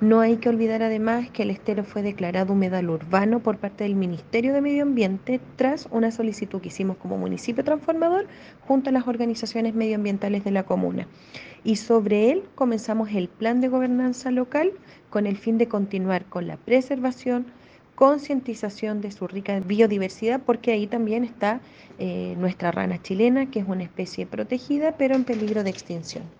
No hay que olvidar además que el estero fue declarado humedal urbano por parte del Ministerio de Medio Ambiente tras una solicitud que hicimos como municipio transformador junto a las organizaciones medioambientales de la comuna. Y sobre él comenzamos el plan de gobernanza local con el fin de continuar con la preservación, concientización de su rica biodiversidad, porque ahí también está eh, nuestra rana chilena, que es una especie protegida pero en peligro de extinción.